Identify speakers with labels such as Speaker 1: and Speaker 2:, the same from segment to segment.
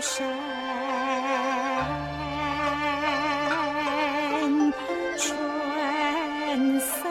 Speaker 1: 春色，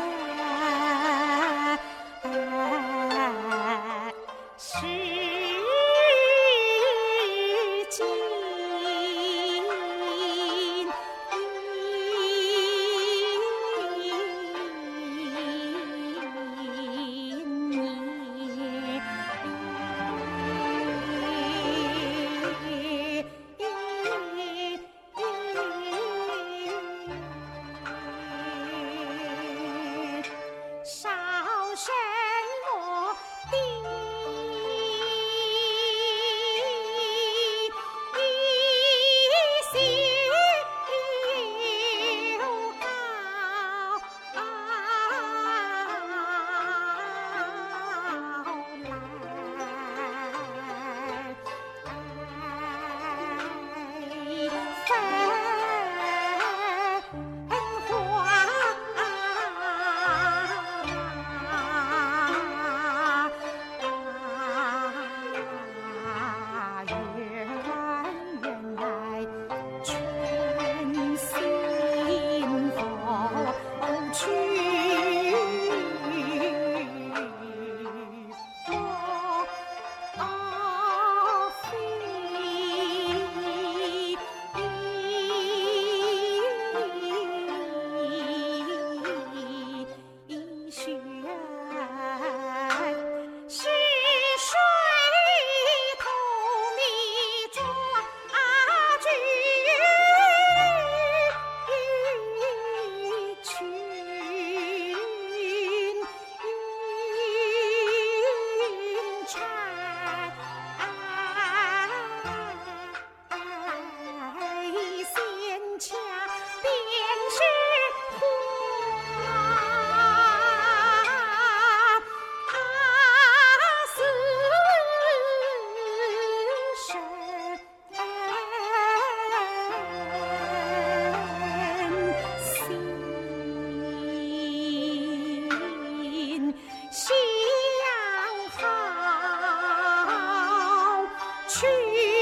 Speaker 1: 去。